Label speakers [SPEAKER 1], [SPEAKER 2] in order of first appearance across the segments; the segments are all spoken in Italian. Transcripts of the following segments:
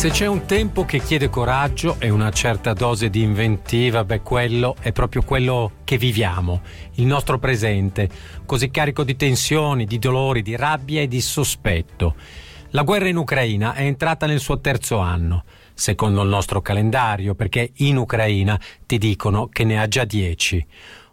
[SPEAKER 1] Se c'è un tempo che chiede coraggio e una certa dose di inventiva, beh, quello è proprio quello che viviamo, il nostro presente, così carico di tensioni, di dolori, di rabbia e di sospetto. La guerra in Ucraina è entrata nel suo terzo anno, secondo il nostro calendario, perché in Ucraina ti dicono che ne ha già dieci.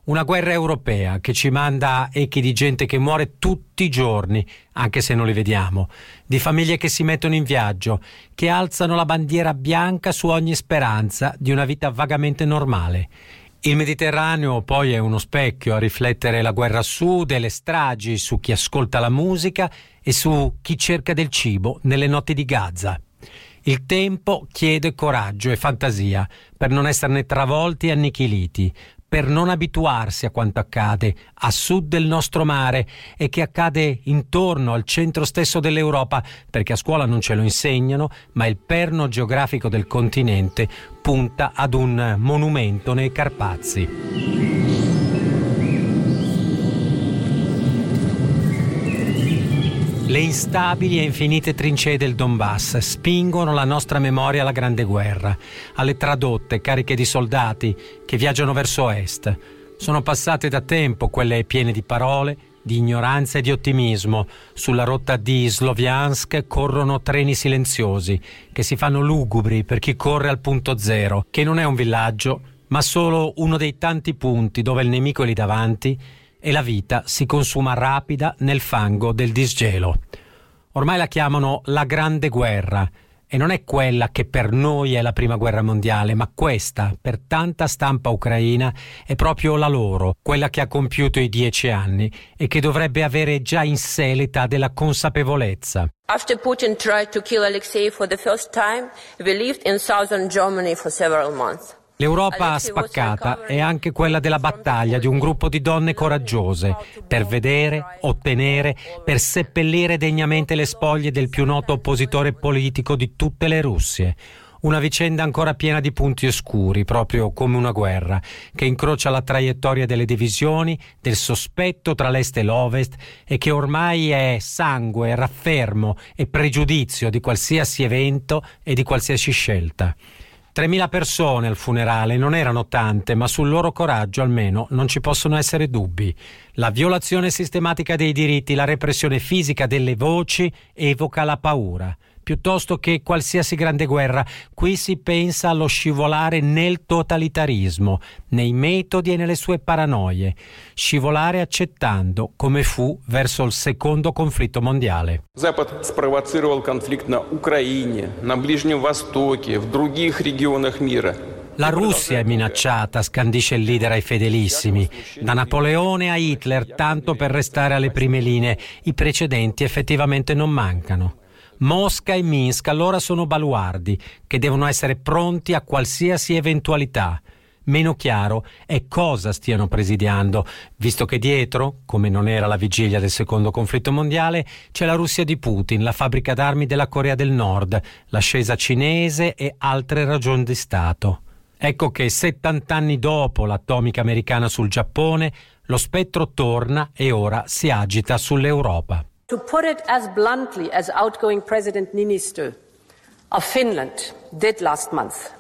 [SPEAKER 1] Una guerra europea che ci manda echi di gente che muore tutti i giorni, anche se non li vediamo, di famiglie che si mettono in viaggio, che alzano la bandiera bianca su ogni speranza di una vita vagamente normale. Il Mediterraneo poi è uno specchio a riflettere la guerra a sud e le stragi su chi ascolta la musica e su chi cerca del cibo nelle notti di Gaza. Il tempo chiede coraggio e fantasia per non esserne travolti e annichiliti, per non abituarsi a quanto accade a sud del nostro mare e che accade intorno al centro stesso dell'Europa, perché a scuola non ce lo insegnano, ma il perno geografico del continente punta ad un monumento nei Carpazi. Le instabili e infinite trincee del Donbass spingono la nostra memoria alla Grande Guerra, alle tradotte cariche di soldati che viaggiano verso est. Sono passate da tempo quelle piene di parole, di ignoranza e di ottimismo. Sulla rotta di Sloviansk corrono treni silenziosi che si fanno lugubri per chi corre al punto zero, che non è un villaggio, ma solo uno dei tanti punti dove il nemico è lì davanti e la vita si consuma rapida nel fango del disgelo. Ormai la chiamano la Grande Guerra e non è quella che per noi è la Prima Guerra Mondiale, ma questa, per tanta stampa ucraina, è proprio la loro, quella che ha compiuto i dieci anni e che dovrebbe avere già in sé l'età della consapevolezza. After Putin tried to kill Alexei for the first time, we lived in southern Germany for several months. L'Europa spaccata è anche quella della battaglia di un gruppo di donne coraggiose per vedere, ottenere, per seppellire degnamente le spoglie del più noto oppositore politico di tutte le Russie. Una vicenda ancora piena di punti oscuri, proprio come una guerra, che incrocia la traiettoria delle divisioni, del sospetto tra l'Est e l'Ovest e che ormai è sangue, raffermo e pregiudizio di qualsiasi evento e di qualsiasi scelta. 3.000 persone al funerale non erano tante, ma sul loro coraggio almeno non ci possono essere dubbi. La violazione sistematica dei diritti, la repressione fisica delle voci evoca la paura piuttosto che qualsiasi grande guerra. Qui si pensa allo scivolare nel totalitarismo, nei metodi e nelle sue paranoie, scivolare accettando, come fu verso il secondo conflitto mondiale. Запад спровоцировал конфликт на Украине, на Ближнем Востоке, в других регионах мира. La Russia è minacciata, scandisce il leader ai fedelissimi. Da Napoleone a Hitler, tanto per restare alle prime linee, i precedenti effettivamente non mancano. Mosca e Minsk allora sono baluardi che devono essere pronti a qualsiasi eventualità. Meno chiaro è cosa stiano presidiando, visto che dietro, come non era la vigilia del secondo conflitto mondiale, c'è la Russia di Putin, la fabbrica d'armi della Corea del Nord, l'ascesa cinese e altre ragioni di Stato. Ecco che 70 anni dopo l'atomica americana sul Giappone, lo spettro torna e ora si agita sull'Europa. To put it as bluntly as outgoing President Niinistö of Finland did last month,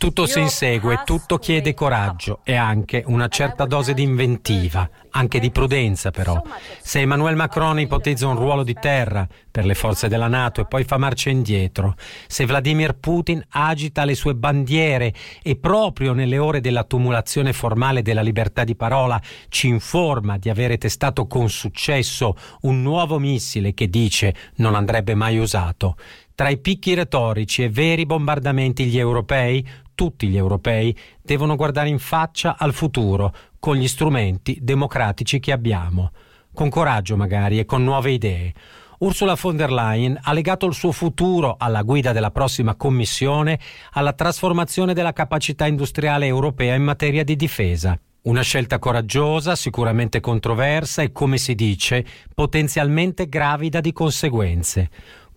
[SPEAKER 1] tutto si insegue, tutto chiede coraggio e anche una certa dose di inventiva, anche di prudenza però. Se Emmanuel Macron ipotizza un ruolo di terra per le forze della Nato e poi fa marcia indietro, se Vladimir Putin agita le sue bandiere e proprio nelle ore della tumulazione formale della libertà di parola ci informa di avere testato con successo un nuovo missile che dice non andrebbe mai usato, tra i picchi retorici e veri bombardamenti gli europei tutti gli europei devono guardare in faccia al futuro con gli strumenti democratici che abbiamo, con coraggio magari e con nuove idee. Ursula von der Leyen ha legato il suo futuro alla guida della prossima Commissione alla trasformazione della capacità industriale europea in materia di difesa. Una scelta coraggiosa, sicuramente controversa e, come si dice, potenzialmente gravida di conseguenze.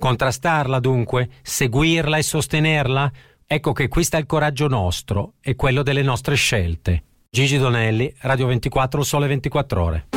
[SPEAKER 1] Contrastarla dunque? Seguirla e sostenerla? Ecco che qui sta il coraggio nostro e quello delle nostre scelte. Gigi Donelli, Radio 24, Sole 24 Ore.